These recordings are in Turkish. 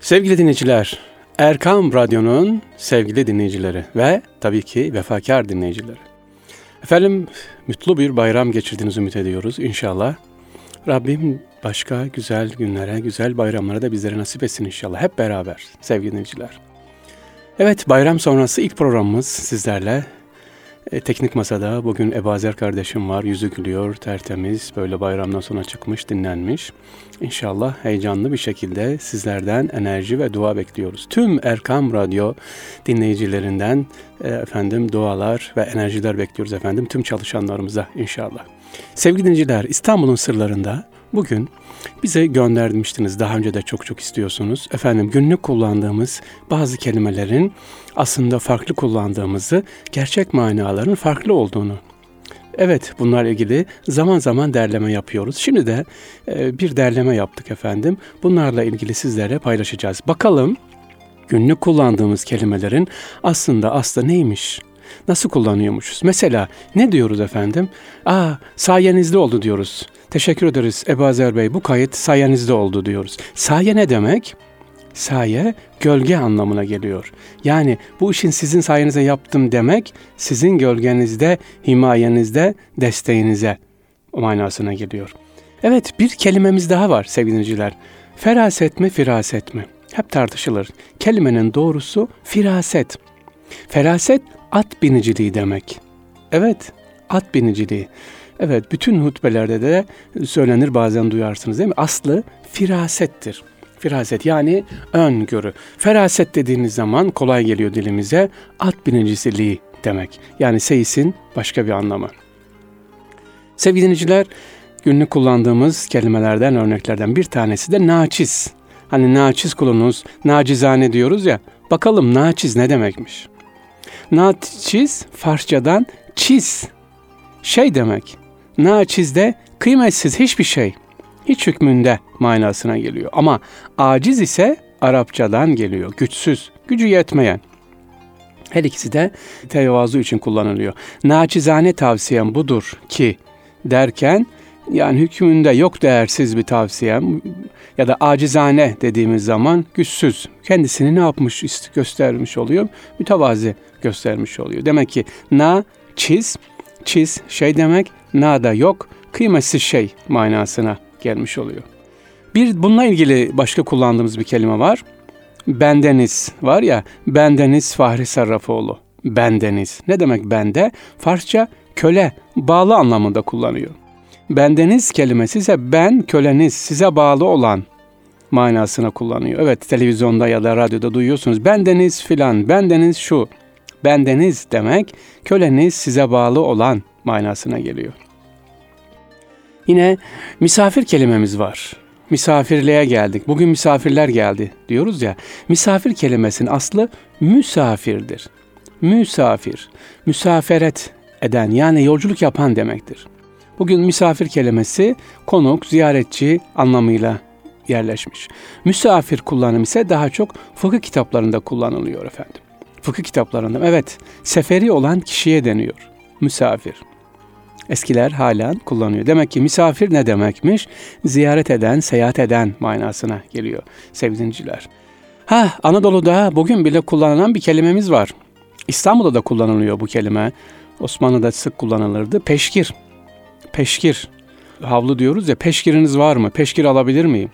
Sevgili dinleyiciler, Erkam Radyo'nun sevgili dinleyicileri ve tabii ki vefakar dinleyicileri. Efendim mutlu bir bayram geçirdiğinizi ümit ediyoruz inşallah. Rabbim başka güzel günlere, güzel bayramlara da bizlere nasip etsin inşallah. Hep beraber sevgili dinleyiciler. Evet bayram sonrası ilk programımız sizlerle. E, teknik masada bugün Ebazer kardeşim var. Yüzü gülüyor, tertemiz. Böyle bayramdan sonra çıkmış, dinlenmiş. İnşallah heyecanlı bir şekilde sizlerden enerji ve dua bekliyoruz. Tüm Erkam Radyo dinleyicilerinden e, efendim dualar ve enerjiler bekliyoruz efendim tüm çalışanlarımıza inşallah. Sevgili dinleyiciler İstanbul'un sırlarında bugün bize göndermiştiniz. Daha önce de çok çok istiyorsunuz. Efendim günlük kullandığımız bazı kelimelerin aslında farklı kullandığımızı, gerçek manaların farklı olduğunu Evet bunlarla ilgili zaman zaman derleme yapıyoruz. Şimdi de e, bir derleme yaptık efendim. Bunlarla ilgili sizlere paylaşacağız. Bakalım günlük kullandığımız kelimelerin aslında aslı neymiş? Nasıl kullanıyormuşuz? Mesela ne diyoruz efendim? Aa sayenizde oldu diyoruz. Teşekkür ederiz Ebu Azer Bey bu kayıt sayenizde oldu diyoruz. Saye ne demek? Saye gölge anlamına geliyor. Yani bu işin sizin sayenize yaptım demek sizin gölgenizde, himayenizde, desteğinize manasına geliyor. Evet bir kelimemiz daha var sevgili dinleyiciler. Feraset mi, firaset mi? Hep tartışılır. Kelimenin doğrusu firaset. Feraset at biniciliği demek. Evet, at biniciliği. Evet, bütün hutbelerde de söylenir bazen duyarsınız değil mi? Aslı firasettir. Firaset yani öngörü. Feraset dediğiniz zaman kolay geliyor dilimize. At binicisiliği demek. Yani seyisin başka bir anlamı. Sevgili dinleyiciler, günlük kullandığımız kelimelerden, örneklerden bir tanesi de naçiz. Hani naçiz kulunuz, nacizane diyoruz ya. Bakalım naçiz ne demekmiş? Naçiz Farsçadan çiz, şey demek. Naçiz de kıymetsiz hiçbir şey hiç hükmünde manasına geliyor. Ama aciz ise Arapçadan geliyor. Güçsüz, gücü yetmeyen. Her ikisi de tevazu için kullanılıyor. Naçizane tavsiyem budur ki derken yani hükmünde yok değersiz bir tavsiyem ya da acizane dediğimiz zaman güçsüz. Kendisini ne yapmış göstermiş oluyor? Mütevazi göstermiş oluyor. Demek ki na çiz, çiz şey demek, na da yok, kıymetsiz şey manasına gelmiş oluyor. Bir bununla ilgili başka kullandığımız bir kelime var. Bendeniz var ya, bendeniz Fahri Sarrafoğlu. Bendeniz. Ne demek bende? Farsça köle, bağlı anlamında kullanıyor. Bendeniz kelimesi ise ben köleniz, size bağlı olan manasına kullanıyor. Evet televizyonda ya da radyoda duyuyorsunuz. Bendeniz filan, bendeniz şu. Bendeniz demek köleniz size bağlı olan manasına geliyor. Yine misafir kelimemiz var. Misafirliğe geldik. Bugün misafirler geldi diyoruz ya. Misafir kelimesinin aslı misafirdir. Misafir, müsaferet eden yani yolculuk yapan demektir. Bugün misafir kelimesi konuk, ziyaretçi anlamıyla yerleşmiş. Misafir kullanım ise daha çok fıkıh kitaplarında kullanılıyor efendim. Fıkıh kitaplarında evet seferi olan kişiye deniyor. Misafir. Eskiler halen kullanıyor. Demek ki misafir ne demekmiş? Ziyaret eden, seyahat eden manasına geliyor sevgiliciler. Ha Anadolu'da bugün bile kullanılan bir kelimemiz var. İstanbul'da da kullanılıyor bu kelime. Osmanlı'da sık kullanılırdı. Peşkir. Peşkir. Havlu diyoruz ya peşkiriniz var mı? Peşkir alabilir miyim?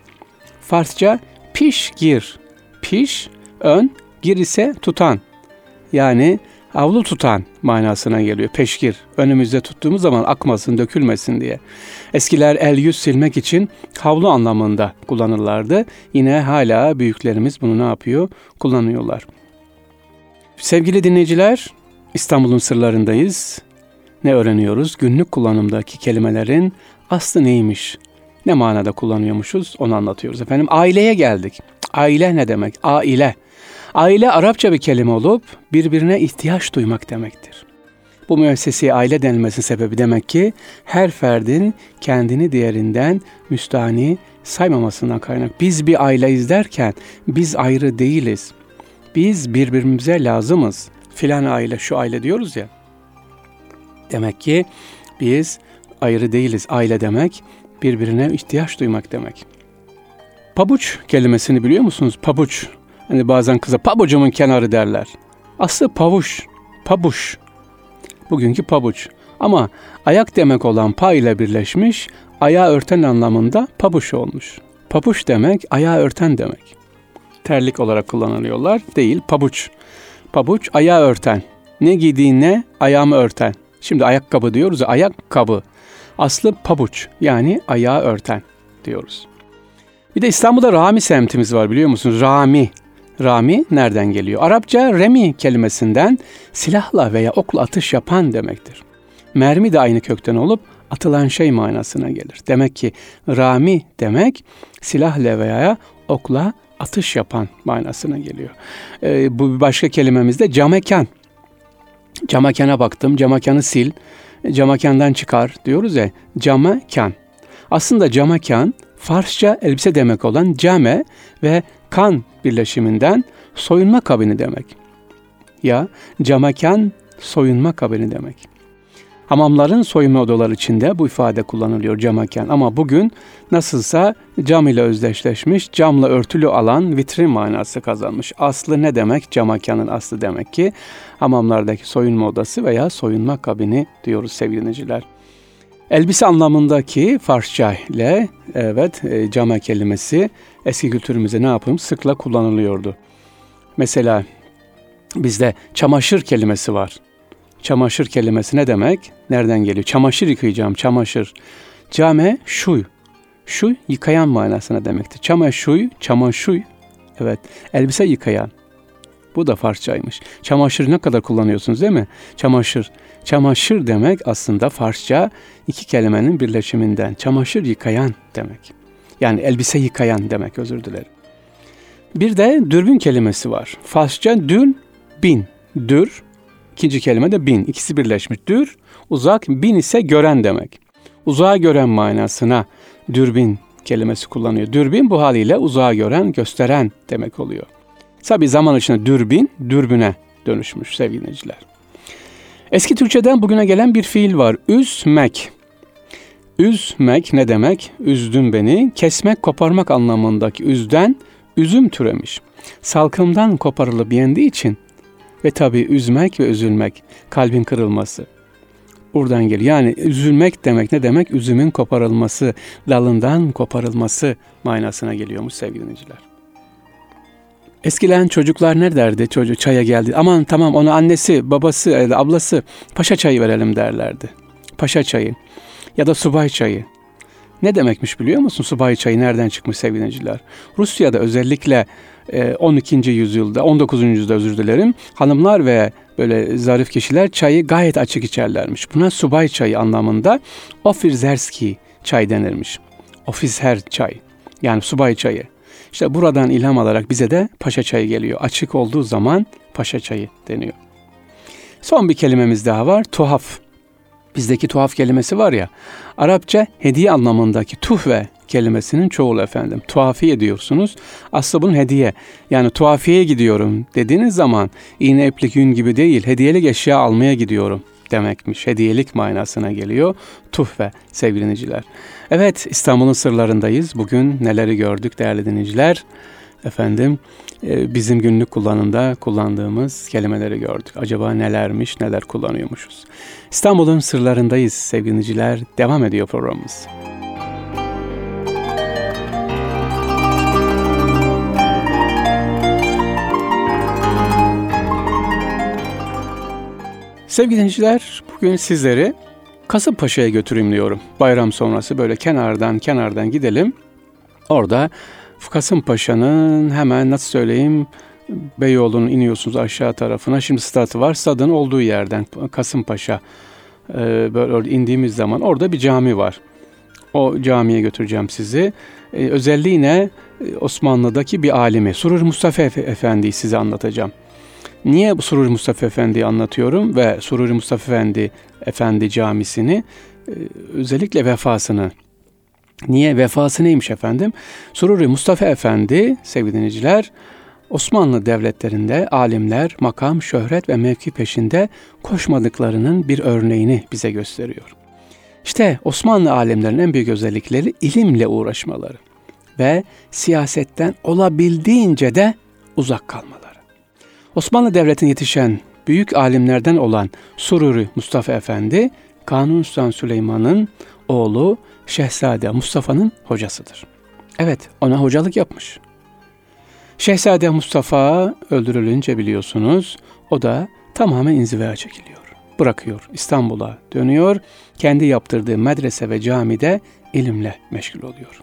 Farsça piş gir. Piş ön, gir ise tutan. Yani havlu tutan manasına geliyor. Peşkir. Önümüzde tuttuğumuz zaman akmasın, dökülmesin diye. Eskiler el yüz silmek için havlu anlamında kullanırlardı. Yine hala büyüklerimiz bunu ne yapıyor? Kullanıyorlar. Sevgili dinleyiciler, İstanbul'un sırlarındayız. Ne öğreniyoruz? Günlük kullanımdaki kelimelerin aslı neymiş? Ne manada kullanıyormuşuz? Onu anlatıyoruz efendim. Aileye geldik. Aile ne demek? Aile. Aile Arapça bir kelime olup birbirine ihtiyaç duymak demektir. Bu müesseseye aile denilmesinin sebebi demek ki her ferdin kendini diğerinden müstahni saymamasından kaynak. Biz bir aileyiz derken biz ayrı değiliz. Biz birbirimize lazımız. Filan aile, şu aile diyoruz ya. Demek ki biz ayrı değiliz. Aile demek birbirine ihtiyaç duymak demek. Pabuç kelimesini biliyor musunuz? Pabuç. Hani bazen kıza pabucumun kenarı derler. Aslı pavuş, pabuş. Bugünkü pabuç. Ama ayak demek olan pa ile birleşmiş, ayağı örten anlamında pabuş olmuş. Pabuç demek ayağı örten demek. Terlik olarak kullanılıyorlar. Değil, pabuç. Pabuç ayağı örten. Ne giydiğine ayağımı örten. Şimdi ayakkabı diyoruz ya, ayakkabı. Aslı pabuç yani ayağı örten diyoruz. Bir de İstanbul'da Rami semtimiz var biliyor musunuz? Rami. Rami nereden geliyor? Arapça remi kelimesinden silahla veya okla atış yapan demektir. Mermi de aynı kökten olup atılan şey manasına gelir. Demek ki rami demek silahla veya okla atış yapan manasına geliyor. Ee, bu başka kelimemiz de camekan. Camakana baktım, camakanı sil, camakandan çıkar diyoruz ya, camakan. Aslında camakan Farsça elbise demek olan came ve kan birleşiminden soyunma kabini demek. Ya camakan soyunma kabini demek. Hamamların soyunma odaları içinde bu ifade kullanılıyor camaken ama bugün nasılsa cam ile özdeşleşmiş, camla örtülü alan vitrin manası kazanmış. Aslı ne demek? Camakanın aslı demek ki hamamlardaki soyunma odası veya soyunma kabini diyoruz sevgili. Elbise anlamındaki Farsça ile evet e, cama kelimesi eski kültürümüzde ne yapayım sıkla kullanılıyordu. Mesela bizde çamaşır kelimesi var. Çamaşır kelimesi ne demek? Nereden geliyor? Çamaşır yıkayacağım, çamaşır. Came şuy. Şuy yıkayan manasına demektir. Çamaşuy, çamaşuy. Evet, elbise yıkayan. Bu da Farsçaymış. Çamaşır ne kadar kullanıyorsunuz değil mi? Çamaşır. Çamaşır demek aslında Farsça iki kelimenin birleşiminden. Çamaşır yıkayan demek. Yani elbise yıkayan demek özür dilerim. Bir de dürbün kelimesi var. Farsça dün, bin. Dür, ikinci kelime de bin. İkisi birleşmiş. Dür, uzak, bin ise gören demek. Uzağa gören manasına dürbün kelimesi kullanıyor. Dürbün bu haliyle uzağa gören, gösteren demek oluyor. Tabi zaman içinde dürbün, dürbüne dönüşmüş sevgili dinleyiciler. Eski Türkçeden bugüne gelen bir fiil var. Üzmek. Üzmek ne demek? Üzdün beni. Kesmek, koparmak anlamındaki üzden üzüm türemiş. Salkımdan koparılıp yendiği için ve tabi üzmek ve üzülmek, kalbin kırılması. Buradan geliyor. Yani üzülmek demek ne demek? Üzümün koparılması, dalından koparılması manasına geliyormuş sevgili dinleyiciler. Eskiden çocuklar ne derdi çocuk çaya geldi. Aman tamam ona annesi, babası da ablası paşa çayı verelim derlerdi. Paşa çayı ya da subay çayı. Ne demekmiş biliyor musun subay çayı nereden çıkmış sevgiliciler? Rusya'da özellikle 12. E, yüzyılda, 19. yüzyılda özür dilerim, hanımlar ve böyle zarif kişiler çayı gayet açık içerlermiş. Buna subay çayı anlamında ofirzerski çay denirmiş. Ofisher çay yani subay çayı. İşte buradan ilham alarak bize de paşa çayı geliyor. Açık olduğu zaman paşa çayı deniyor. Son bir kelimemiz daha var. Tuhaf. Bizdeki tuhaf kelimesi var ya. Arapça hediye anlamındaki tuhve kelimesinin çoğulu efendim. Tuhafiye diyorsunuz. Aslında bunun hediye. Yani tuhafiyeye gidiyorum dediğiniz zaman iğne iplik yün gibi değil hediyelik eşya almaya gidiyorum demekmiş. Hediyelik manasına geliyor. Tuhfe sevgili dinleyiciler. Evet İstanbul'un sırlarındayız. Bugün neleri gördük değerli dinleyiciler? Efendim e, bizim günlük kullanımda kullandığımız kelimeleri gördük. Acaba nelermiş, neler kullanıyormuşuz? İstanbul'un sırlarındayız sevgili dinleyiciler. Devam ediyor programımız. Sevgili dinleyiciler, bugün sizleri Kasımpaşa'ya götüreyim diyorum. Bayram sonrası böyle kenardan kenardan gidelim. Orada Kasımpaşa'nın hemen nasıl söyleyeyim Beyoğlu'nun iniyorsunuz aşağı tarafına. Şimdi statı var. Stadın olduğu yerden Kasımpaşa e, böyle indiğimiz zaman orada bir cami var. O camiye götüreceğim sizi. E, özelliği ne? E, Osmanlı'daki bir alimi. Surur Mustafa Efendi'yi size anlatacağım. Niye Sururi Mustafa Efendi'yi anlatıyorum ve Sururi Mustafa Efendi Efendi Camisi'ni e, özellikle vefasını Niye? Vefası neymiş efendim? Sururi Mustafa Efendi sevgili dinleyiciler Osmanlı devletlerinde alimler makam, şöhret ve mevki peşinde koşmadıklarının bir örneğini bize gösteriyor. İşte Osmanlı alimlerin en büyük özellikleri ilimle uğraşmaları. ve siyasetten olabildiğince de uzak kalmaları. Osmanlı Devleti'ne yetişen büyük alimlerden olan Sururi Mustafa Efendi, Kanuni Sultan Süleyman'ın oğlu Şehzade Mustafa'nın hocasıdır. Evet, ona hocalık yapmış. Şehzade Mustafa öldürülünce biliyorsunuz, o da tamamen inzivaya çekiliyor. Bırakıyor, İstanbul'a dönüyor, kendi yaptırdığı medrese ve camide ilimle meşgul oluyor.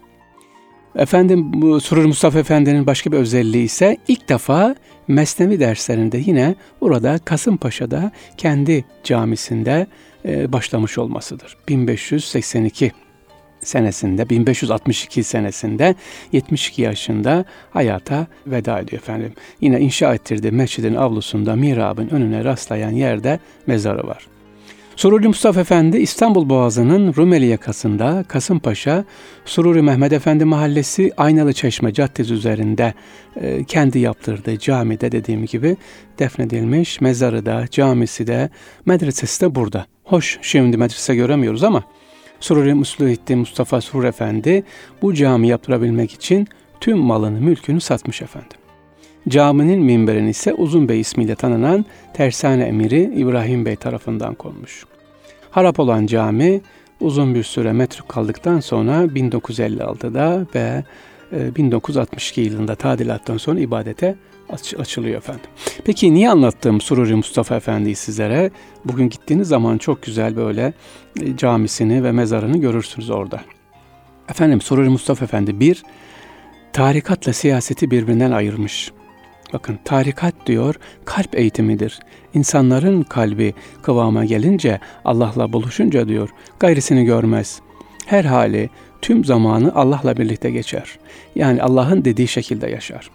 Efendim bu Surur Mustafa Efendi'nin başka bir özelliği ise ilk defa Mesnevi derslerinde yine burada Kasımpaşa'da kendi camisinde e, başlamış olmasıdır. 1582 senesinde 1562 senesinde 72 yaşında hayata veda ediyor efendim. Yine inşa ettirdiği mescidin avlusunda mihrabın önüne rastlayan yerde mezarı var. Sururi Mustafa Efendi İstanbul Boğazı'nın Rumeli yakasında Kasımpaşa Sururi Mehmet Efendi Mahallesi Aynalı Çeşme Caddesi üzerinde e, kendi yaptırdığı camide dediğim gibi defnedilmiş. Mezarı da, camisi de, medresesi de burada. Hoş şimdi medrese göremiyoruz ama Sururi Musluhiddin Mustafa Surur Efendi bu cami yaptırabilmek için tüm malını, mülkünü satmış efendim. Caminin minberini ise Uzun Bey ismiyle tanınan tersane emiri İbrahim Bey tarafından konmuş. Harap olan cami uzun bir süre metruk kaldıktan sonra 1956'da ve 1962 e, yılında tadilattan sonra ibadete aç, açılıyor efendim. Peki niye anlattım Sururi Mustafa Efendi'yi sizlere? Bugün gittiğiniz zaman çok güzel böyle camisini ve mezarını görürsünüz orada. Efendim Sururi Mustafa Efendi bir, tarikatla siyaseti birbirinden ayırmış. Bakın tarikat diyor kalp eğitimidir. İnsanların kalbi kıvama gelince Allah'la buluşunca diyor gayrisini görmez. Her hali tüm zamanı Allah'la birlikte geçer. Yani Allah'ın dediği şekilde yaşar.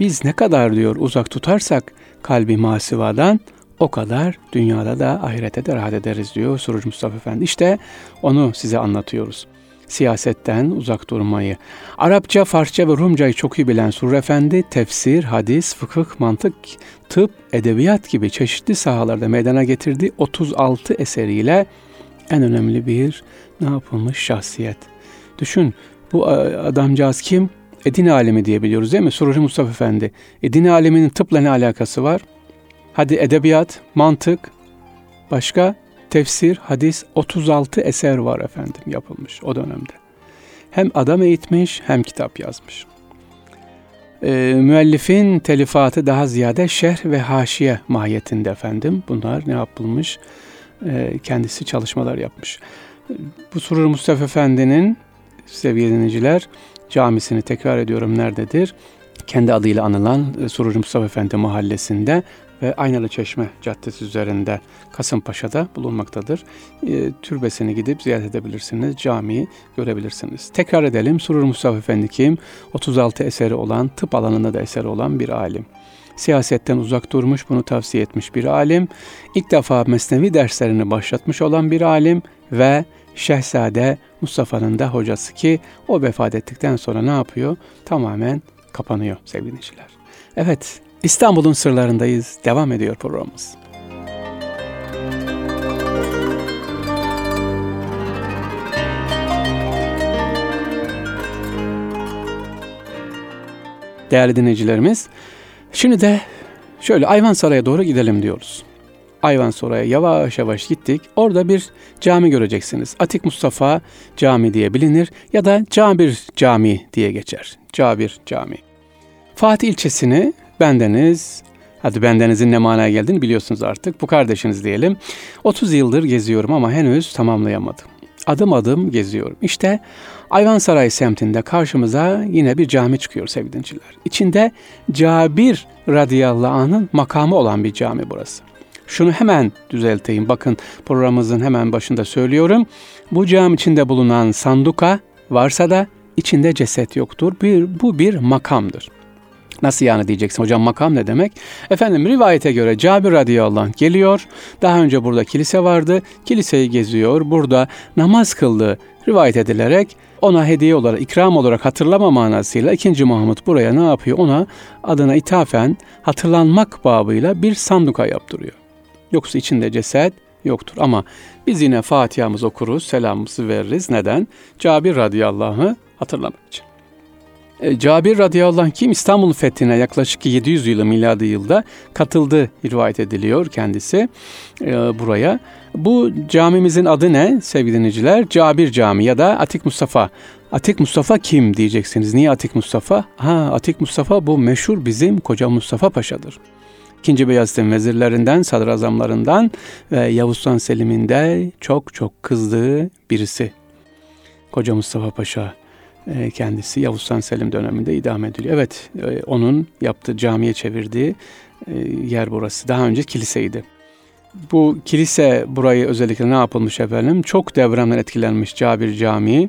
Biz ne kadar diyor uzak tutarsak kalbi masivadan o kadar dünyada da ahirete de rahat ederiz diyor Suruç Mustafa Efendi. İşte onu size anlatıyoruz siyasetten uzak durmayı. Arapça, Farsça ve Rumcayı çok iyi bilen Surur Efendi, tefsir, hadis, fıkıh, mantık, tıp, edebiyat gibi çeşitli sahalarda meydana getirdiği 36 eseriyle en önemli bir ne yapılmış şahsiyet. Düşün bu adamcağız kim? Edin alemi diye biliyoruz değil mi? Sururi Mustafa Efendi. Edin aleminin tıpla ne alakası var? Hadi edebiyat, mantık, başka tefsir, hadis 36 eser var efendim yapılmış o dönemde. Hem adam eğitmiş hem kitap yazmış. E, müellifin telifatı daha ziyade şerh ve haşiye mahiyetinde efendim. Bunlar ne yapılmış? E, kendisi çalışmalar yapmış. Bu Surur Mustafa Efendi'nin sevgili dinleyiciler camisini tekrar ediyorum nerededir? Kendi adıyla anılan e, Surur Mustafa Efendi mahallesinde ve Aynalı Çeşme Caddesi üzerinde Kasımpaşa'da bulunmaktadır. E, türbesini gidip ziyaret edebilirsiniz, camiyi görebilirsiniz. Tekrar edelim, Surur Mustafa Efendi kim? 36 eseri olan, tıp alanında da eseri olan bir alim. Siyasetten uzak durmuş, bunu tavsiye etmiş bir alim. İlk defa mesnevi derslerini başlatmış olan bir alim ve Şehzade Mustafa'nın da hocası ki o vefat ettikten sonra ne yapıyor? Tamamen kapanıyor sevgili dinleyiciler. Evet, İstanbul'un sırlarındayız. Devam ediyor programımız. Değerli dinleyicilerimiz, şimdi de şöyle Ayvansaray'a doğru gidelim diyoruz. Ayvansaray'a yavaş yavaş gittik. Orada bir cami göreceksiniz. Atik Mustafa Cami diye bilinir ya da Cabir Cami diye geçer. Cabir Cami. Fatih ilçesini bendeniz, hadi bendenizin ne manaya geldiğini biliyorsunuz artık. Bu kardeşiniz diyelim. 30 yıldır geziyorum ama henüz tamamlayamadım. Adım adım geziyorum. İşte Ayvansaray semtinde karşımıza yine bir cami çıkıyor sevgili dinciler. İçinde Cabir radıyallahu anh'ın makamı olan bir cami burası. Şunu hemen düzelteyim. Bakın programımızın hemen başında söylüyorum. Bu cami içinde bulunan sanduka varsa da içinde ceset yoktur. Bir, bu bir makamdır. Nasıl yani diyeceksin hocam makam ne demek? Efendim rivayete göre Cabir radıyallahu anh geliyor. Daha önce burada kilise vardı. Kiliseyi geziyor. Burada namaz kıldı rivayet edilerek ona hediye olarak, ikram olarak hatırlama manasıyla 2. Mahmut buraya ne yapıyor? Ona adına ithafen hatırlanmak babıyla bir sanduka yaptırıyor. Yoksa içinde ceset yoktur. Ama biz yine Fatiha'mızı okuruz, selamımızı veririz. Neden? Cabir radıyallahu hatırlamak için. E, Cabir radıyallahu anh kim İstanbul fethine yaklaşık 700 yılı miladi yılda katıldı rivayet ediliyor kendisi e, buraya. Bu camimizin adı ne sevgili dinleyiciler? Cabir Cami ya da Atik Mustafa. Atik Mustafa kim diyeceksiniz. Niye Atik Mustafa? Ha Atik Mustafa bu meşhur bizim Koca Mustafa Paşa'dır. İkinci Beyazıt'ın vezirlerinden, sadrazamlarından ve Yavuz Sultan Selim'in de çok çok kızdığı birisi. Koca Mustafa Paşa kendisi Yavuz Selim döneminde idam ediliyor. Evet, e, onun yaptığı camiye çevirdiği e, yer burası. Daha önce kiliseydi. Bu kilise burayı özellikle ne yapılmış efendim? Çok devremden etkilenmiş Cabir Camii.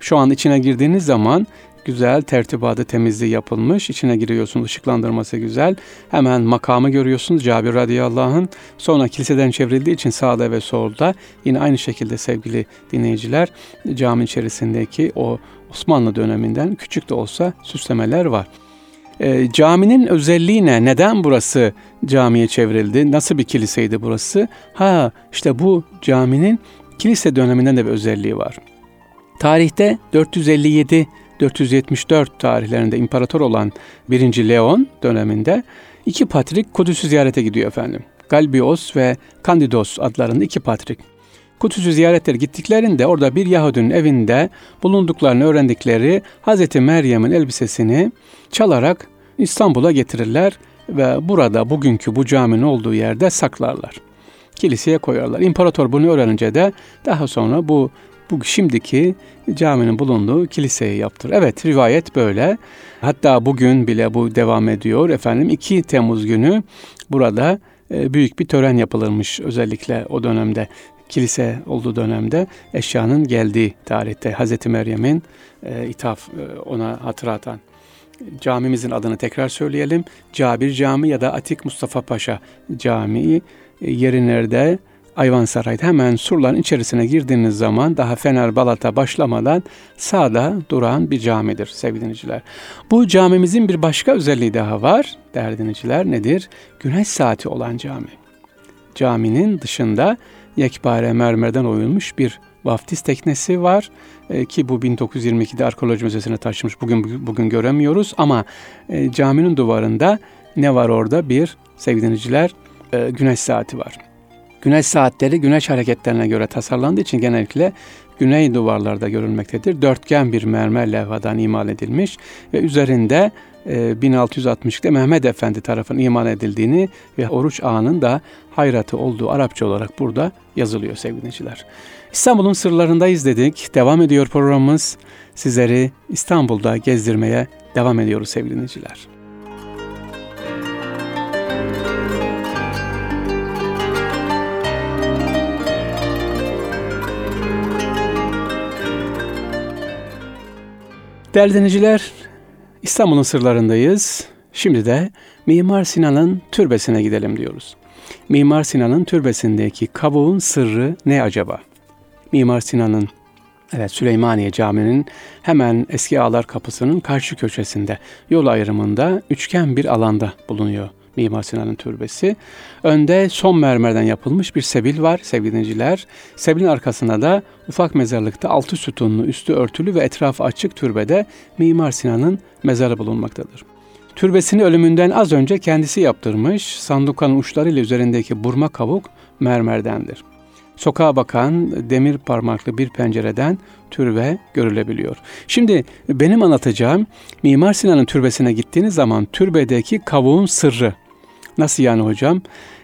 Şu an içine girdiğiniz zaman güzel tertibatı temizliği yapılmış. İçine giriyorsunuz ışıklandırması güzel. Hemen makamı görüyorsunuz Cabir radıyallahu Sonra kiliseden çevrildiği için sağda ve solda yine aynı şekilde sevgili dinleyiciler cami içerisindeki o Osmanlı döneminden küçük de olsa süslemeler var. E, caminin özelliği ne? Neden burası camiye çevrildi? Nasıl bir kiliseydi burası? Ha işte bu caminin kilise döneminden de bir özelliği var. Tarihte 457 474 tarihlerinde imparator olan 1. Leon döneminde iki patrik Kudüs'ü ziyarete gidiyor efendim. Galbios ve Kandidos adlarında iki patrik. Kudüs'ü ziyaretler gittiklerinde orada bir Yahudinin evinde bulunduklarını öğrendikleri Hz. Meryem'in elbisesini çalarak İstanbul'a getirirler ve burada bugünkü bu caminin olduğu yerde saklarlar. Kiliseye koyarlar. İmparator bunu öğrenince de daha sonra bu bu şimdiki caminin bulunduğu kiliseyi yaptır. Evet rivayet böyle. Hatta bugün bile bu devam ediyor. Efendim 2 Temmuz günü burada e, büyük bir tören yapılırmış özellikle o dönemde kilise olduğu dönemde eşyanın geldiği tarihte Hazreti Meryem'in e, ithaf e, ona hatırlatan camimizin adını tekrar söyleyelim. Cabir Camii ya da Atik Mustafa Paşa Camii e, yeri nerede? Ayvansaray'da hemen surların içerisine girdiğiniz zaman daha Fener Balata başlamadan sağda duran bir camidir sevgili dinleyiciler. Bu camimizin bir başka özelliği daha var değerli dinleyiciler nedir? Güneş saati olan cami. Caminin dışında yekpare mermerden oyulmuş bir vaftiz teknesi var e, ki bu 1922'de arkeoloji müzesine taşımış bugün bugün göremiyoruz ama e, caminin duvarında ne var orada bir sevgili dinleyiciler e, güneş saati var. Güneş saatleri güneş hareketlerine göre tasarlandığı için genellikle güney duvarlarda görülmektedir. Dörtgen bir mermer levhadan imal edilmiş ve üzerinde 1660'da e, Mehmet Efendi tarafından iman edildiğini ve oruç ağının da hayratı olduğu Arapça olarak burada yazılıyor sevgiliciler. İstanbul'un sırlarındayız dedik. Devam ediyor programımız. Sizleri İstanbul'da gezdirmeye devam ediyoruz sevgili dinleyiciler. Değerli dinleyiciler, İstanbul'un sırlarındayız. Şimdi de Mimar Sinan'ın türbesine gidelim diyoruz. Mimar Sinan'ın türbesindeki kabuğun sırrı ne acaba? Mimar Sinan'ın Evet Süleymaniye Camii'nin hemen eski ağlar kapısının karşı köşesinde yol ayrımında üçgen bir alanda bulunuyor Mimar Sinan'ın türbesi. Önde son mermerden yapılmış bir sebil var sevgili dinleyiciler. Sebilin arkasında da ufak mezarlıkta altı sütunlu, üstü örtülü ve etrafı açık türbede Mimar Sinan'ın mezarı bulunmaktadır. Türbesini ölümünden az önce kendisi yaptırmış, sandukanın uçlarıyla üzerindeki burma kavuk mermerdendir. Sokağa bakan demir parmaklı bir pencereden türbe görülebiliyor. Şimdi benim anlatacağım Mimar Sinan'ın türbesine gittiğiniz zaman türbedeki kavuğun sırrı Nasıl yani hocam?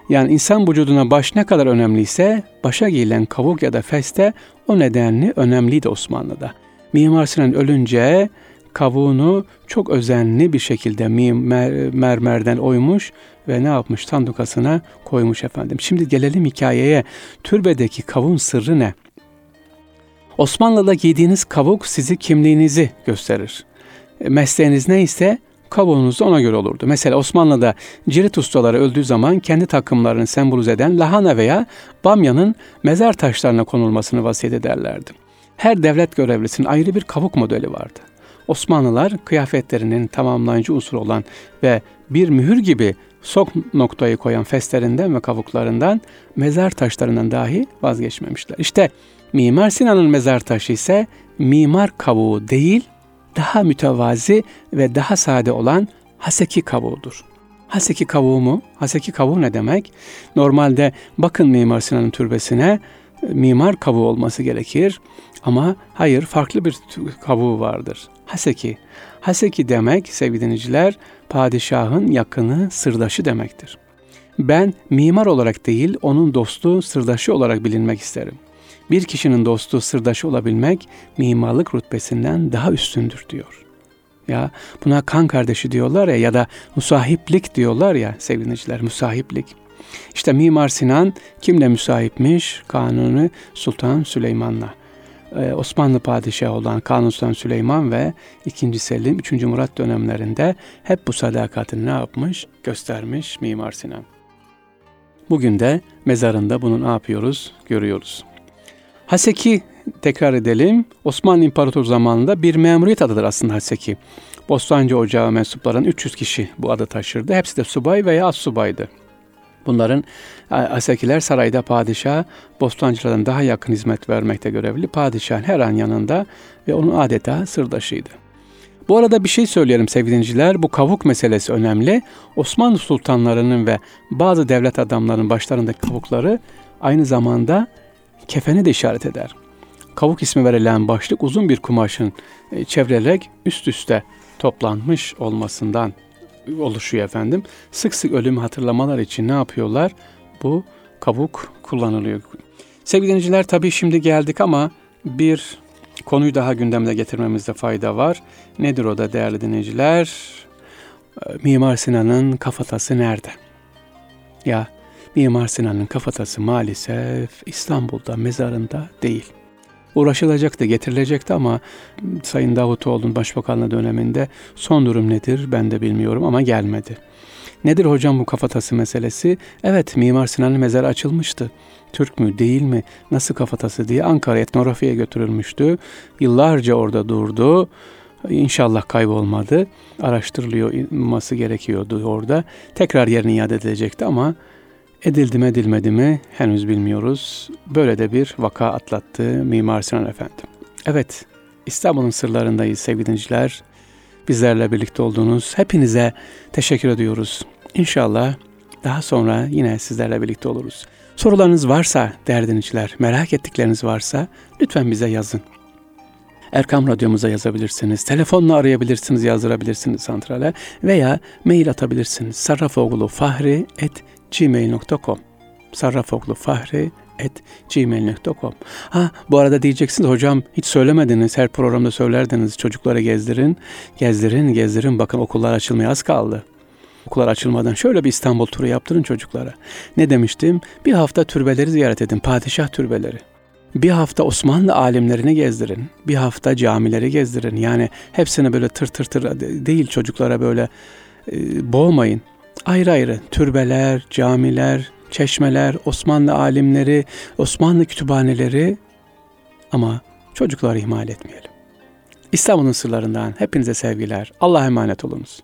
Yani insan vücuduna baş ne kadar önemliyse başa giyilen kavuk ya da feste o nedenli önemliydi Osmanlı'da. Mimar Sinan ölünce kavuğunu çok özenli bir şekilde mer mermerden oymuş ve ne yapmış tandukasına koymuş efendim. Şimdi gelelim hikayeye. Türbedeki kavuğun sırrı ne? Osmanlı'da giydiğiniz kavuk sizi kimliğinizi gösterir. Mesleğiniz neyse kabuğunuz da ona göre olurdu. Mesela Osmanlı'da cirit ustaları öldüğü zaman kendi takımlarını sembolize eden lahana veya bamyanın mezar taşlarına konulmasını vasiyet ederlerdi. Her devlet görevlisinin ayrı bir kabuk modeli vardı. Osmanlılar kıyafetlerinin tamamlayıcı unsur olan ve bir mühür gibi sok noktayı koyan feslerinden ve kavuklarından mezar taşlarından dahi vazgeçmemişler. İşte Mimar Sinan'ın mezar taşı ise mimar kavuğu değil daha mütevazi ve daha sade olan haseki kavuğudur. Haseki kavuğu mu? Haseki kavuğu ne demek? Normalde bakın Mimar Sinan'ın türbesine mimar kavuğu olması gerekir. Ama hayır farklı bir kavuğu vardır. Haseki. Haseki demek sevgili dinleyiciler padişahın yakını sırdaşı demektir. Ben mimar olarak değil onun dostu sırdaşı olarak bilinmek isterim. Bir kişinin dostu sırdaşı olabilmek mimarlık rütbesinden daha üstündür diyor. Ya buna kan kardeşi diyorlar ya ya da musahiplik diyorlar ya sevgiliciler musahiplik. İşte Mimar Sinan kimle müsahipmiş? Kanuni Sultan Süleyman'la. Ee, Osmanlı padişahı olan Kanuni Sultan Süleyman ve 2. Selim 3. Murat dönemlerinde hep bu sadakatini ne yapmış? Göstermiş Mimar Sinan. Bugün de mezarında bunu ne yapıyoruz? Görüyoruz. Haseki tekrar edelim. Osmanlı İmparator zamanında bir memuriyet adıdır aslında Haseki. Bostancı Ocağı mensupların 300 kişi bu adı taşırdı. Hepsi de subay veya subaydı. Bunların Hasekiler sarayda padişah, bostancılardan daha yakın hizmet vermekte görevli. Padişahın her an yanında ve onun adeta sırdaşıydı. Bu arada bir şey söyleyelim sevgili dinleyiciler. Bu kavuk meselesi önemli. Osmanlı sultanlarının ve bazı devlet adamlarının başlarındaki kavukları aynı zamanda kefeni de işaret eder. Kavuk ismi verilen başlık uzun bir kumaşın e, çevrilerek üst üste toplanmış olmasından oluşuyor efendim. Sık sık ölümü hatırlamalar için ne yapıyorlar? Bu kavuk kullanılıyor. Sevgili dinleyiciler tabii şimdi geldik ama bir konuyu daha gündemde getirmemizde fayda var. Nedir o da değerli dinleyiciler? E, Mimar Sinan'ın kafatası nerede? Ya Mimar Sinan'ın kafatası maalesef İstanbul'da mezarında değil. Uğraşılacaktı, getirilecekti ama Sayın Davutoğlu'nun başbakanlığı döneminde son durum nedir ben de bilmiyorum ama gelmedi. Nedir hocam bu kafatası meselesi? Evet Mimar Sinan'ın mezarı açılmıştı. Türk mü değil mi nasıl kafatası diye Ankara etnografiye götürülmüştü. Yıllarca orada durdu. İnşallah kaybolmadı. Araştırılması gerekiyordu orada. Tekrar yerine iade edilecekti ama Edildi mi edilmedi mi henüz bilmiyoruz. Böyle de bir vaka atlattı Mimar Sinan Efendi. Evet, İstanbul'un sırlarındayız sevgili dinleyiciler. Bizlerle birlikte olduğunuz hepinize teşekkür ediyoruz. İnşallah daha sonra yine sizlerle birlikte oluruz. Sorularınız varsa değerli dinleyiciler, merak ettikleriniz varsa lütfen bize yazın. Erkam Radyomuza yazabilirsiniz. Telefonla arayabilirsiniz, yazdırabilirsiniz santrale veya mail atabilirsiniz. Sarrafoğlu Fahri et gmail.com sarrafoklu fahri et gmail.com Ha bu arada diyeceksiniz hocam hiç söylemediniz her programda söylerdiniz çocuklara gezdirin gezdirin gezdirin bakın okullar açılmaya az kaldı. Okullar açılmadan şöyle bir İstanbul turu yaptırın çocuklara. Ne demiştim? Bir hafta türbeleri ziyaret edin. Padişah türbeleri. Bir hafta Osmanlı alimlerini gezdirin. Bir hafta camileri gezdirin. Yani hepsini böyle tır tır tır değil çocuklara böyle e, boğmayın ayrı ayrı türbeler, camiler, çeşmeler, Osmanlı alimleri, Osmanlı kütüphaneleri ama çocukları ihmal etmeyelim. İstanbul'un sırlarından hepinize sevgiler. Allah'a emanet olunuz.